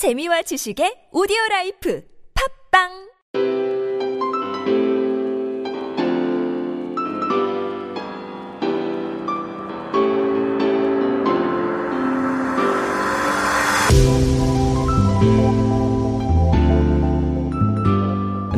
재미와 지식의 오디오 라이프. 팟빵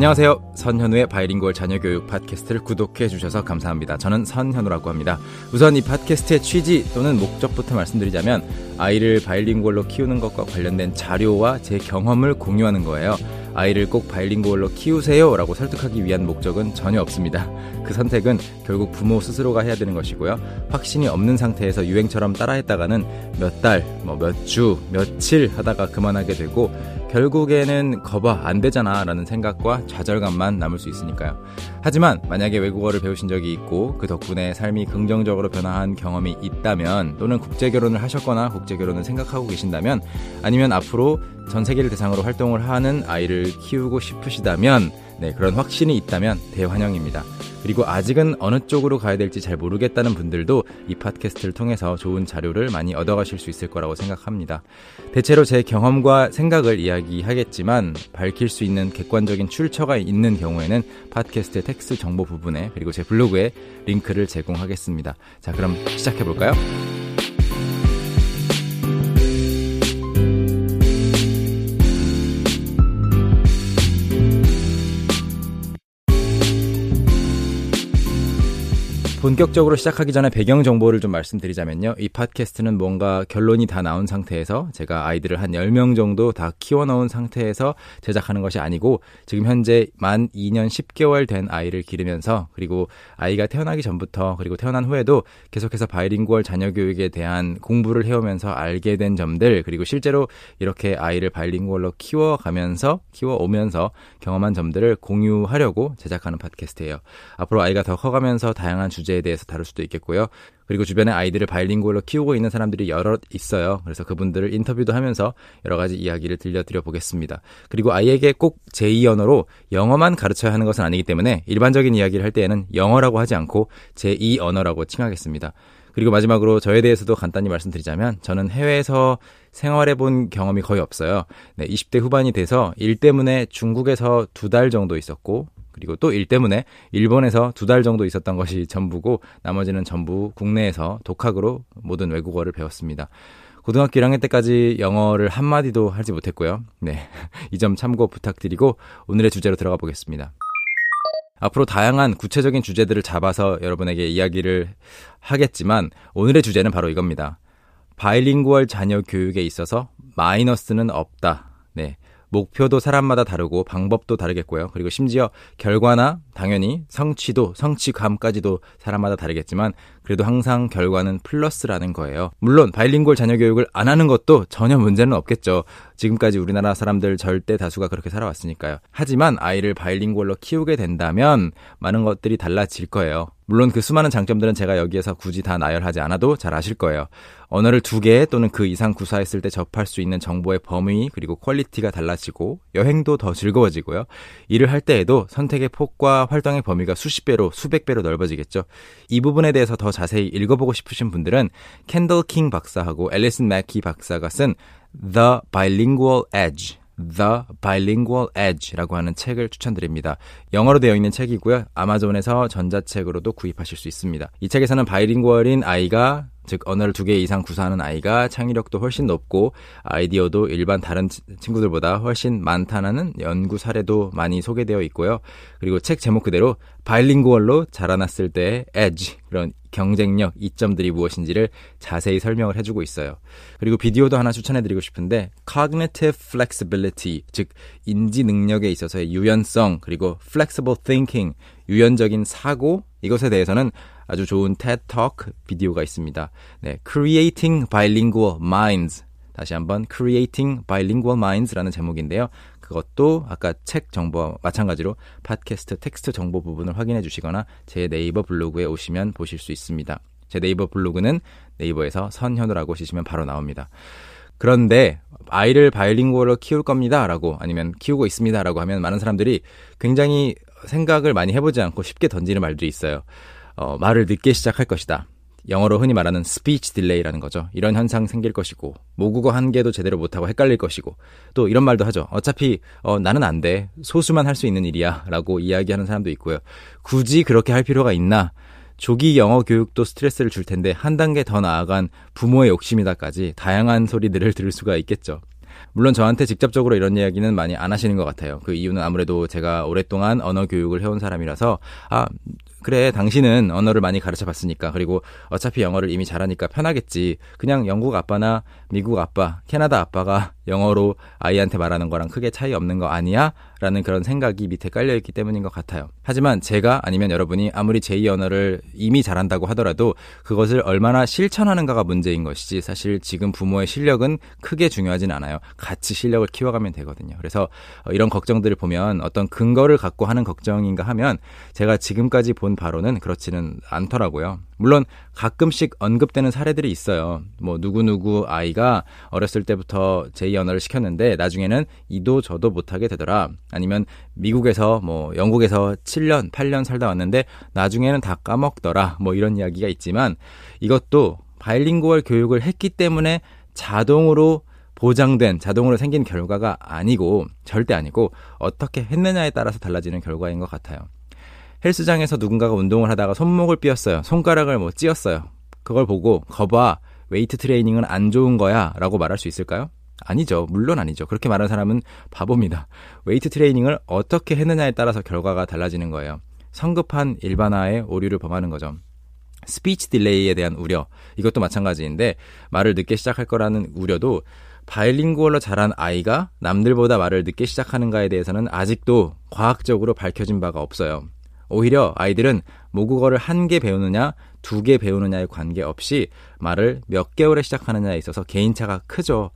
안녕하세요. 선현우의 bilingual 자녀교육 팟캐스트를 구독해 주셔서 감사합니다. 저는 선현우라고 합니다. 우선 이 팟캐스트의 취지 또는 목적부터 말씀드리자면 아이를 바이링구얼로 키우는 것과 관련된 자료와 제 경험을 공유하는 거예요. 아이를 꼭 바이링구얼로 키우세요 라고 설득하기 위한 목적은 전혀 없습니다. 그 선택은 결국 부모 스스로가 해야 되는 것이고요. 확신이 없는 상태에서 유행처럼 따라했다가는 몇 달, 뭐 몇 주, 며칠 하다가 그만하게 되고 결국에는 거봐 안 되잖아 라는 생각과 좌절감만 남을 수 있으니까요. 하지만 만약에 외국어를 배우신 적이 있고 그 덕분에 삶이 긍정적으로 변화한 경험이 있다면 또는 국제 결혼을 하셨거나 국제 결혼을 생각하고 계신다면 아니면 앞으로 전 세계를 대상으로 활동을 하는 아이를 키우고 싶으시다면 네, 그런 확신이 있다면 대환영입니다. 그리고 아직은 어느 쪽으로 가야 될지 잘 모르겠다는 분들도 이 팟캐스트를 통해서 좋은 자료를 많이 얻어가실 수 있을 거라고 생각합니다. 대체로 제 경험과 생각을 이야기하겠지만 밝힐 수 있는 객관적인 출처가 있는 경우에는 팟캐스트의 텍스트 정보 부분에 그리고 제 블로그에 링크를 제공하겠습니다. 자, 그럼 시작해 볼까요? 본격적으로 시작하기 전에 배경 정보를 좀 말씀드리자면요. 이 팟캐스트는 뭔가 결론이 다 나온 상태에서 제가 아이들을 한 10명 정도 다 키워놓은 상태에서 제작하는 것이 아니고 지금 현재 만 2년 10개월 된 아이를 기르면서 그리고 아이가 태어나기 전부터 그리고 태어난 후에도 계속해서 bilingual 자녀 교육에 대한 공부를 해오면서 알게 된 점들 그리고 실제로 이렇게 아이를 bilingual로 키워가면서 키워오면서 경험한 점들을 공유하려고 제작하는 팟캐스트예요. 앞으로 아이가 더 커가면서 다양한 주제 문제에 대해서 다룰 수도 있겠고요. 그리고 주변에 아이들을 바이링구얼로 키우고 있는 사람들이 여러 있어요. 그래서 그분들을 인터뷰도 하면서 여러 가지 이야기를 들려드려 보겠습니다. 그리고 아이에게 꼭 제2 언어로 영어만 가르쳐야 하는 것은 아니기 때문에 일반적인 이야기를 할 때에는 영어라고 하지 않고 제2 언어라고 칭하겠습니다. 그리고 마지막으로 저에 대해서도 간단히 말씀드리자면 저는 해외에서 생활해 본 경험이 거의 없어요. 네, 20대 후반이 돼서 일 때문에 중국에서 두 달 정도 있었고 그리고 또 일 때문에 일본에서 두 달 정도 있었던 것이 전부고 나머지는 전부 국내에서 독학으로 모든 외국어를 배웠습니다. 고등학교 1학년 때까지 영어를 한마디도 하지 못했고요. 네. 이 점 참고 부탁드리고 오늘의 주제로 들어가 보겠습니다. 앞으로 다양한 구체적인 주제들을 잡아서 여러분에게 이야기를 하겠지만 오늘의 주제는 바로 이겁니다. 바이링구얼 자녀 교육에 있어서 마이너스는 없다. 네. 목표도 사람마다 다르고 방법도 다르겠고요. 그리고 심지어 결과나 당연히 성취도, 성취감까지도 사람마다 다르겠지만 그래도 항상 결과는 플러스라는 거예요. 물론 바일링골 자녀 교육을 안 하는 것도 전혀 문제는 없겠죠. 지금까지 우리나라 사람들 절대 다수가 그렇게 살아왔으니까요. 하지만 아이를 바일링골로 키우게 된다면 많은 것들이 달라질 거예요. 물론 그 수많은 장점들은 제가 여기에서 굳이 다 나열하지 않아도 잘 아실 거예요. 언어를 두 개 또는 그 이상 구사했을 때 접할 수 있는 정보의 범위 그리고 quality가 달라지고 여행도 더 즐거워지고요. 일을 할 때에도 선택의 폭과 활동의 범위가 수십 배로 수백 배로 넓어지겠죠. 이 부분에 대해서 더 자세히 읽어보고 싶으신 분들은 켄달 킹 박사하고 앨리슨 맥키 박사가 쓴 The Bilingual Edge The Bilingual Edge라고 하는 책을 추천드립니다. 영어로 되어 있는 책이고요. 아마존에서 전자책으로도 구입하실 수 있습니다. 이 책에서는 bilingual인 아이가 즉 언어를 두 개 이상 구사하는 아이가 창의력도 훨씬 높고 아이디어도 일반 다른 친구들보다 훨씬 많다는 연구 사례도 많이 소개되어 있고요. 그리고 책 제목 그대로 바일링구얼로 자라났을 때의 edge 그런 경쟁력 이점들이 무엇인지를 자세히 설명을 해주고 있어요. 그리고 비디오도 하나 추천해드리고 싶은데 cognitive flexibility 즉 인지 능력에 있어서의 유연성 그리고 flexible thinking 유연적인 사고 이것에 대해서는 아주 좋은 TED Talk 비디오가 있습니다. 네, Creating Bilingual Minds. 다시 한번 Creating Bilingual Minds라는 제목인데요. 그것도 아까 책 정보와 마찬가지로 팟캐스트 텍스트 정보 부분을 확인해 주시거나 제 네이버 블로그에 오시면 보실 수 있습니다. 제 네이버 블로그는 네이버에서 선현우라고 치시면 바로 나옵니다. 그런데 아이를 바이링구얼로 키울 겁니다라고 아니면 키우고 있습니다라고 하면 많은 사람들이 굉장히 생각을 많이 해보지 않고 쉽게 던지는 말들이 있어요. 어, 말을 늦게 시작할 것이다. 영어로 흔히 말하는 speech delay라는 거죠. 이런 현상 생길 것이고 모국어 한 개도 제대로 못하고 헷갈릴 것이고 또 이런 말도 하죠. 어차피 어, 나는 안 돼. 소수만 할 수 있는 일이야라고 이야기하는 사람도 있고요. 굳이 그렇게 할 필요가 있나? 조기 영어 교육도 스트레스를 줄 텐데 한 단계 더 나아간 부모의 욕심이다까지 다양한 소리들을 들을 수가 있겠죠. 물론 저한테 직접적으로 이런 이야기는 많이 안 하시는 것 같아요. 그 이유는 아무래도 제가 오랫동안 언어 교육을 해온 사람이라서 아 그래 당신은 언어를 많이 가르쳐 봤으니까 그리고 어차피 영어를 이미 잘하니까 편하겠지 그냥 영국 아빠나 미국 아빠 캐나다 아빠가 영어로 아이한테 말하는 거랑 크게 차이 없는 거 아니야? 라는 그런 생각이 밑에 깔려있기 때문인 것 같아요. 하지만 제가 아니면 여러분이 아무리 제2 언어를 이미 잘한다고 하더라도 그것을 얼마나 실천하는가가 문제인 것이지 사실 지금 부모의 실력은 크게 중요하진 않아요. 같이 실력을 키워가면 되거든요. 그래서 어, 이런 걱정들을 보면 어떤 근거를 갖고 하는 걱정인가 하면 제가 지금까지 본 바로는 그렇지는 않더라고요. 물론 가끔씩 언급되는 사례들이 있어요. 뭐 누구누구 아이가 어렸을 때부터 제2 언어를 시켰는데 나중에는 이도 저도 못하게 되더라. 아니면 미국에서 뭐 영국에서 7년, 8년 살다 왔는데 나중에는 다 까먹더라. 뭐 이런 이야기가 있지만 이것도 바일링구얼 교육을 했기 때문에 자동으로 보장된 자동으로 생긴 결과가 아니고 절대 아니고 어떻게 했느냐에 따라서 달라지는 결과인 것 같아요. 헬스장에서 누군가가 운동을 하다가 손목을 삐었어요. 손가락을 뭐 찧었어요. 그걸 보고 거봐 웨이트 트레이닝은 안 좋은 거야 라고 말할 수 있을까요? 아니죠. 물론 아니죠. 그렇게 말하는 사람은 바보입니다. 웨이트 트레이닝을 어떻게 했느냐에 따라서 결과가 달라지는 거예요. 성급한 일반화의 오류를 범하는 거죠. speech delay에 대한 우려. 이것도 마찬가지인데 말을 늦게 시작할 거라는 우려도 bilingual로 자란 아이가 남들보다 말을 늦게 시작하는가에 대해서는 아직도 과학적으로 밝혀진 바가 없어요. 오히려 아이들은 모국어를 한 개 배우느냐, 두 개 배우느냐에 관계없이 말을 몇 개월에 시작하느냐에 있어서 개인차가 크죠.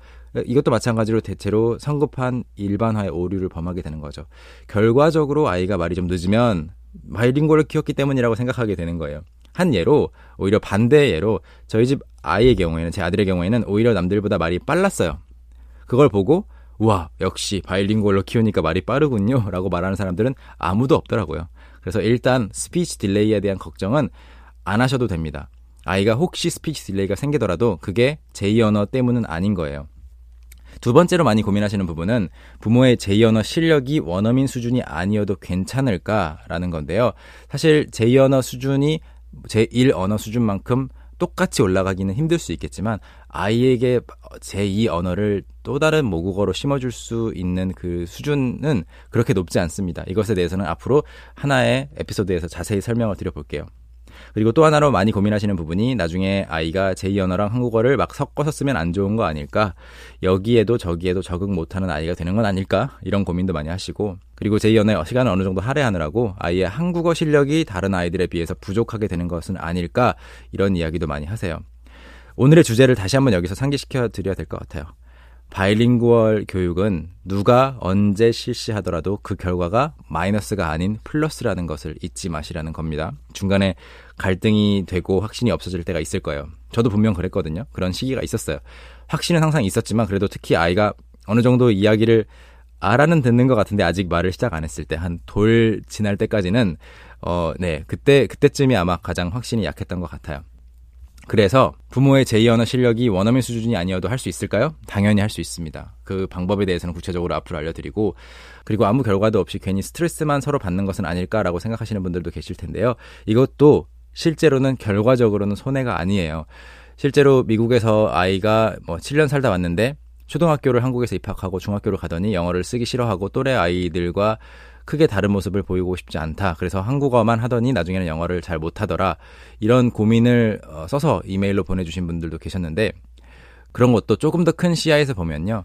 이것도 마찬가지로 대체로 성급한 일반화의 오류를 범하게 되는 거죠. 결과적으로 아이가 말이 좀 늦으면 bilingual을 키웠기 때문이라고 생각하게 되는 거예요. 한 예로 오히려 반대의 예로 저희 집 아이의 경우에는 제 아들의 경우에는 오히려 남들보다 말이 빨랐어요. 그걸 보고 와 역시 bilingual로 키우니까 말이 빠르군요라고 말하는 사람들은 아무도 없더라고요. 그래서 일단 speech delay에 대한 걱정은 안 하셔도 됩니다. 아이가 혹시 speech delay가 생기더라도 그게 제2 언어 때문은 아닌 거예요. 두 번째로 많이 고민하시는 부분은 부모의 제2 언어 실력이 원어민 수준이 아니어도 괜찮을까라는 건데요. 사실 제2 언어 수준이 제1 언어 수준만큼 똑같이 올라가기는 힘들 수 있겠지만 아이에게 제2 언어를 또 다른 모국어로 심어줄 수 있는 그 수준은 그렇게 높지 않습니다. 이것에 대해서는 앞으로 하나의 에피소드에서 자세히 설명을 드려볼게요. 그리고 또 하나로 많이 고민하시는 부분이 나중에 아이가 제2 언어랑 한국어를 막 섞어서 쓰면 안 좋은 거 아닐까? 여기에도 저기에도 적응 못하는 아이가 되는 건 아닐까? 이런 고민도 많이 하시고 그리고 제2 언어의 시간을 어느 정도 할애하느라고 아이의 한국어 실력이 다른 아이들에 비해서 부족하게 되는 것은 아닐까? 이런 이야기도 많이 하세요. 오늘의 주제를 다시 한번 여기서 상기시켜 드려야 될 것 같아요. bilingual 교육은 누가 언제 실시하더라도 그 결과가 마이너스가 아닌 플러스라는 것을 잊지 마시라는 겁니다. 중간에 갈등이 되고 확신이 없어질 때가 있을 거예요. 저도 분명 그랬거든요. 그런 시기가 있었어요. 확신은 항상 있었지만 그래도 특히 아이가 어느 정도 이야기를 알아는 듣는 것 같은데 아직 말을 시작 안 했을 때 한 돌 지날 때까지는 어, 네, 그때 그때쯤이 아마 가장 확신이 약했던 것 같아요. 그래서 부모의 제2 언어 실력이 원어민 수준이 아니어도 할 수 있을까요? 당연히 할 수 있습니다. 그 방법에 대해서는 구체적으로 앞으로 알려드리고 그리고 아무 결과도 없이 괜히 스트레스만 서로 받는 것은 아닐까라고 생각하시는 분들도 계실 텐데요. 이것도 실제로는 결과적으로는 손해가 아니에요. 실제로 미국에서 아이가 뭐 7년 살다 왔는데 초등학교를 한국에서 입학하고 중학교를 가더니 영어를 쓰기 싫어하고 또래 아이들과 크게 다른 모습을 보이고 싶지 않다. 그래서 한국어만 하더니 나중에는 영어를 잘 못하더라. 이런 고민을 어, 써서 이메일로 보내주신 분들도 계셨는데 그런 것도 조금 더 큰 시야에서 보면요.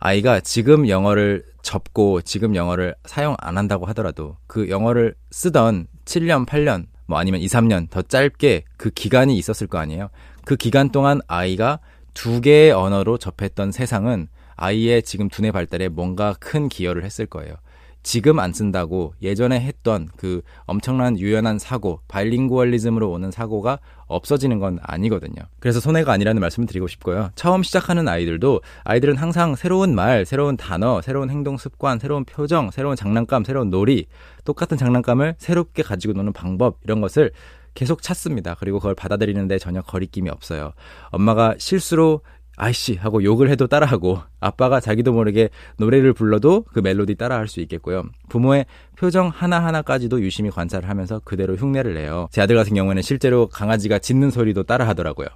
아이가 지금 영어를 접고 지금 영어를 사용 안 한다고 하더라도 그 영어를 쓰던 7년, 8년, 뭐 아니면 2, 3년 더 짧게 그 기간이 있었을 거 아니에요. 그 기간 동안 아이가 두 개의 언어로 접했던 세상은 아이의 지금 두뇌 발달에 뭔가 큰 기여를 했을 거예요. 지금 안 쓴다고 예전에 했던 그 엄청난 유연한 사고, 바일링구얼리즘으로 오는 사고가 없어지는 건 아니거든요. 그래서 손해가 아니라는 말씀을 드리고 싶고요. 처음 시작하는 아이들도 아이들은 항상 새로운 말, 새로운 단어, 새로운 행동 습관, 새로운 표정, 새로운 장난감, 새로운 놀이, 똑같은 장난감을 새롭게 가지고 노는 방법 이런 것을 계속 찾습니다. 그리고 그걸 받아들이는데 전혀 거리낌이 없어요. 엄마가 실수로 아이씨 하고 욕을 해도 따라하고 아빠가 자기도 모르게 노래를 불러도 그 멜로디 따라할 수 있겠고요. 부모의 표정 하나하나까지도 유심히 관찰을 하면서 그대로 흉내를 내요. 제 아들 같은 경우에는 실제로 강아지가 짖는 소리도 따라하더라고요.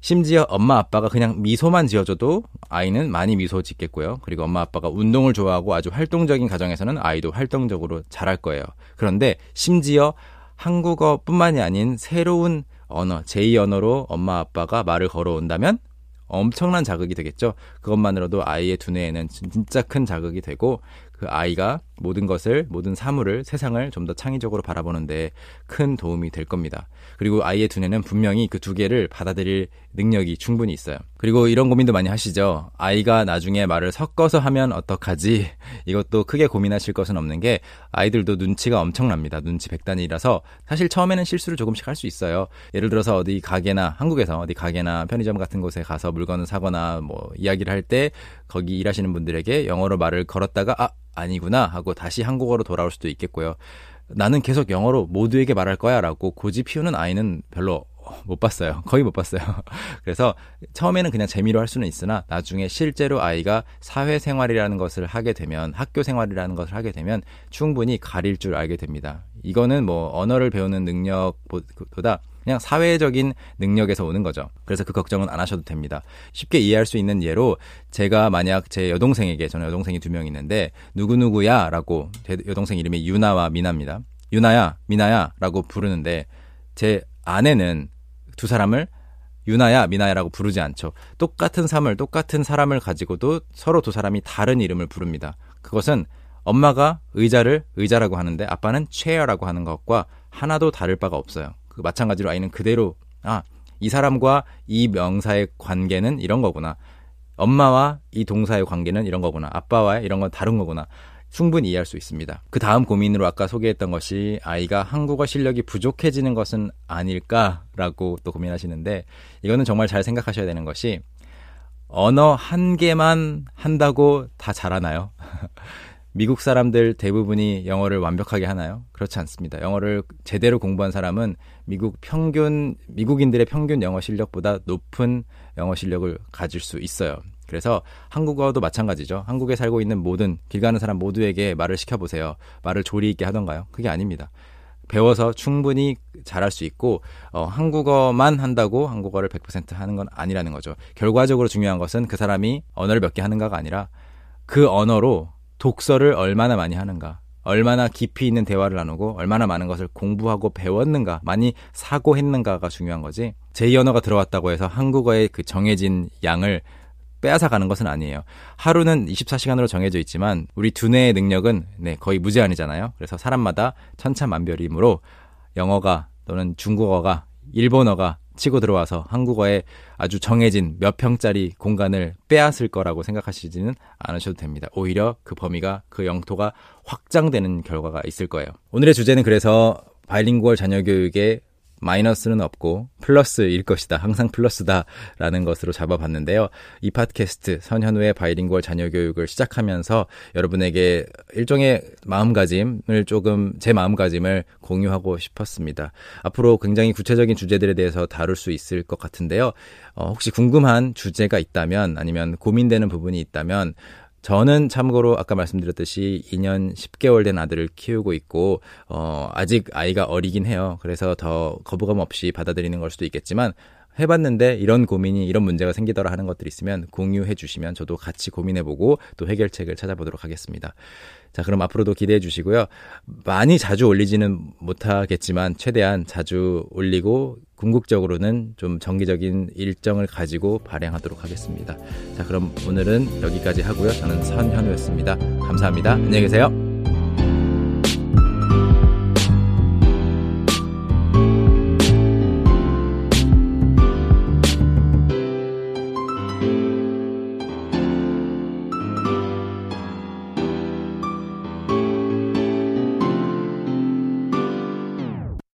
심지어 엄마 아빠가 그냥 미소만 지어줘도 아이는 많이 미소 짓겠고요. 그리고 엄마 아빠가 운동을 좋아하고 아주 활동적인 가정에서는 아이도 활동적으로 잘할 거예요. 그런데 심지어 한국어뿐만이 아닌 새로운 언어, 제2 언어로 엄마 아빠가 말을 걸어온다면 엄청난 자극이 되겠죠. 그것만으로도 아이의 두뇌에는 진짜 큰 자극이 되고 그 아이가 모든 것을 모든 사물을 세상을 좀 더 창의적으로 바라보는데 큰 도움이 될 겁니다. 그리고 아이의 두뇌는 분명히 그 두 개를 받아들일 능력이 충분히 있어요. 그리고 이런 고민도 많이 하시죠. 아이가 나중에 말을 섞어서 하면 어떡하지? 이것도 크게 고민하실 것은 없는 게 아이들도 눈치가 엄청납니다. 눈치 백단이라서 사실 처음에는 실수를 조금씩 할 수 있어요. 예를 들어서 어디 가게나 한국에서 어디 가게나 편의점 같은 곳에 가서 물건을 사거나 뭐 이야기를 할 때 거기 일하시는 분들에게 영어로 말을 걸었다가 아 아니구나 하고 다시 한국어로 돌아올 수도 있겠고요. 나는 계속 영어로 모두에게 말할 거야 라고 고집 피우는 아이는 별로 못 봤어요. 거의 못 봤어요. 그래서 처음에는 그냥 재미로 할 수는 있으나 나중에 실제로 아이가 사회생활이라는 것을 하게 되면 학교 생활이라는 것을 하게 되면 충분히 가릴 줄 알게 됩니다. 이거는 뭐 언어를 배우는 능력보다 그냥 사회적인 능력에서 오는 거죠. 그래서 그 걱정은 안 하셔도 됩니다. 쉽게 이해할 수 있는 예로 제가 만약 제 여동생에게 저는 여동생이 두 명 있는데 누구누구야라고 제 여동생 이름이 유나와 미나입니다. 유나야, 미나야라고 부르는데 제 아내는 두 사람을 유나야, 미나야라고 부르지 않죠. 똑같은 삶을, 똑같은 사람을 가지고도 서로 두 사람이 다른 이름을 부릅니다. 그것은 엄마가 의자를 의자라고 하는데 아빠는 chair라고 하는 것과 하나도 다를 바가 없어요. 그 마찬가지로 아이는 그대로 아, 이 사람과 이 명사의 관계는 이런 거구나. 엄마와 이 동사의 관계는 이런 거구나. 아빠와의 이런 건 다른 거구나. 충분히 이해할 수 있습니다. 그 다음 고민으로 아까 소개했던 것이 아이가 한국어 실력이 부족해지는 것은 아닐까라고 또 고민하시는데 이거는 정말 잘 생각하셔야 되는 것이 언어 한 개만 한다고 다 잘하나요? 미국 사람들 대부분이 영어를 완벽하게 하나요? 그렇지 않습니다. 영어를 제대로 공부한 사람은 미국 평균, 미국인들의 평균 영어 실력보다 높은 영어 실력을 가질 수 있어요. 그래서 한국어도 마찬가지죠. 한국에 살고 있는 모든 길 가는 사람 모두에게 말을 시켜보세요. 말을 조리 있게 하던가요? 그게 아닙니다. 배워서 충분히 잘할 수 있고 어, 한국어만 한다고 한국어를 100% 하는 건 아니라는 거죠. 결과적으로 중요한 것은 그 사람이 언어를 몇 개 하는가가 아니라 그 언어로 독서를 얼마나 많이 하는가, 얼마나 깊이 있는 대화를 나누고 얼마나 많은 것을 공부하고 배웠는가, 많이 사고했는가가 중요한 거지. 제2 언어가 들어왔다고 해서 한국어의 그 정해진 양을 빼앗아 가는 것은 아니에요. 하루는 24시간으로 정해져 있지만 우리 두뇌의 능력은 네, 거의 무제한이잖아요. 그래서 사람마다 천차만별이므로 영어가 또는 중국어가 일본어가 치고 들어와서 한국어에 아주 정해진 몇 평짜리 공간을 빼앗을 거라고 생각하시지는 않으셔도 됩니다. 오히려 그 범위가 그 영토가 확장되는 결과가 있을 거예요. 오늘의 주제는 그래서 bilingual 자녀 교육의 마이너스는 없고 플러스일 것이다. 항상 플러스다라는 것으로 잡아봤는데요. 이 팟캐스트 선현우의 bilingual 자녀 교육을 시작하면서 여러분에게 일종의 마음가짐을 조금 제 마음가짐을 공유하고 싶었습니다. 앞으로 굉장히 구체적인 주제들에 대해서 다룰 수 있을 것 같은데요. 어, 혹시 궁금한 주제가 있다면 아니면 고민되는 부분이 있다면 저는 참고로 아까 말씀드렸듯이 2년 10개월 된 아들을 키우고 있고 어 아직 아이가 어리긴 해요. 그래서 더 거부감 없이 받아들이는 걸 수도 있겠지만 해봤는데 이런 고민이 이런 문제가 생기더라 하는 것들이 있으면 공유해 주시면 저도 같이 고민해보고 또 해결책을 찾아보도록 하겠습니다. 자, 그럼 앞으로도 기대해 주시고요. 많이 자주 올리지는 못하겠지만 최대한 자주 올리고 궁극적으로는 좀 정기적인 일정을 가지고 발행하도록 하겠습니다. 자, 그럼 오늘은 여기까지 하고요. 저는 선현우였습니다. 감사합니다. 안녕히 계세요.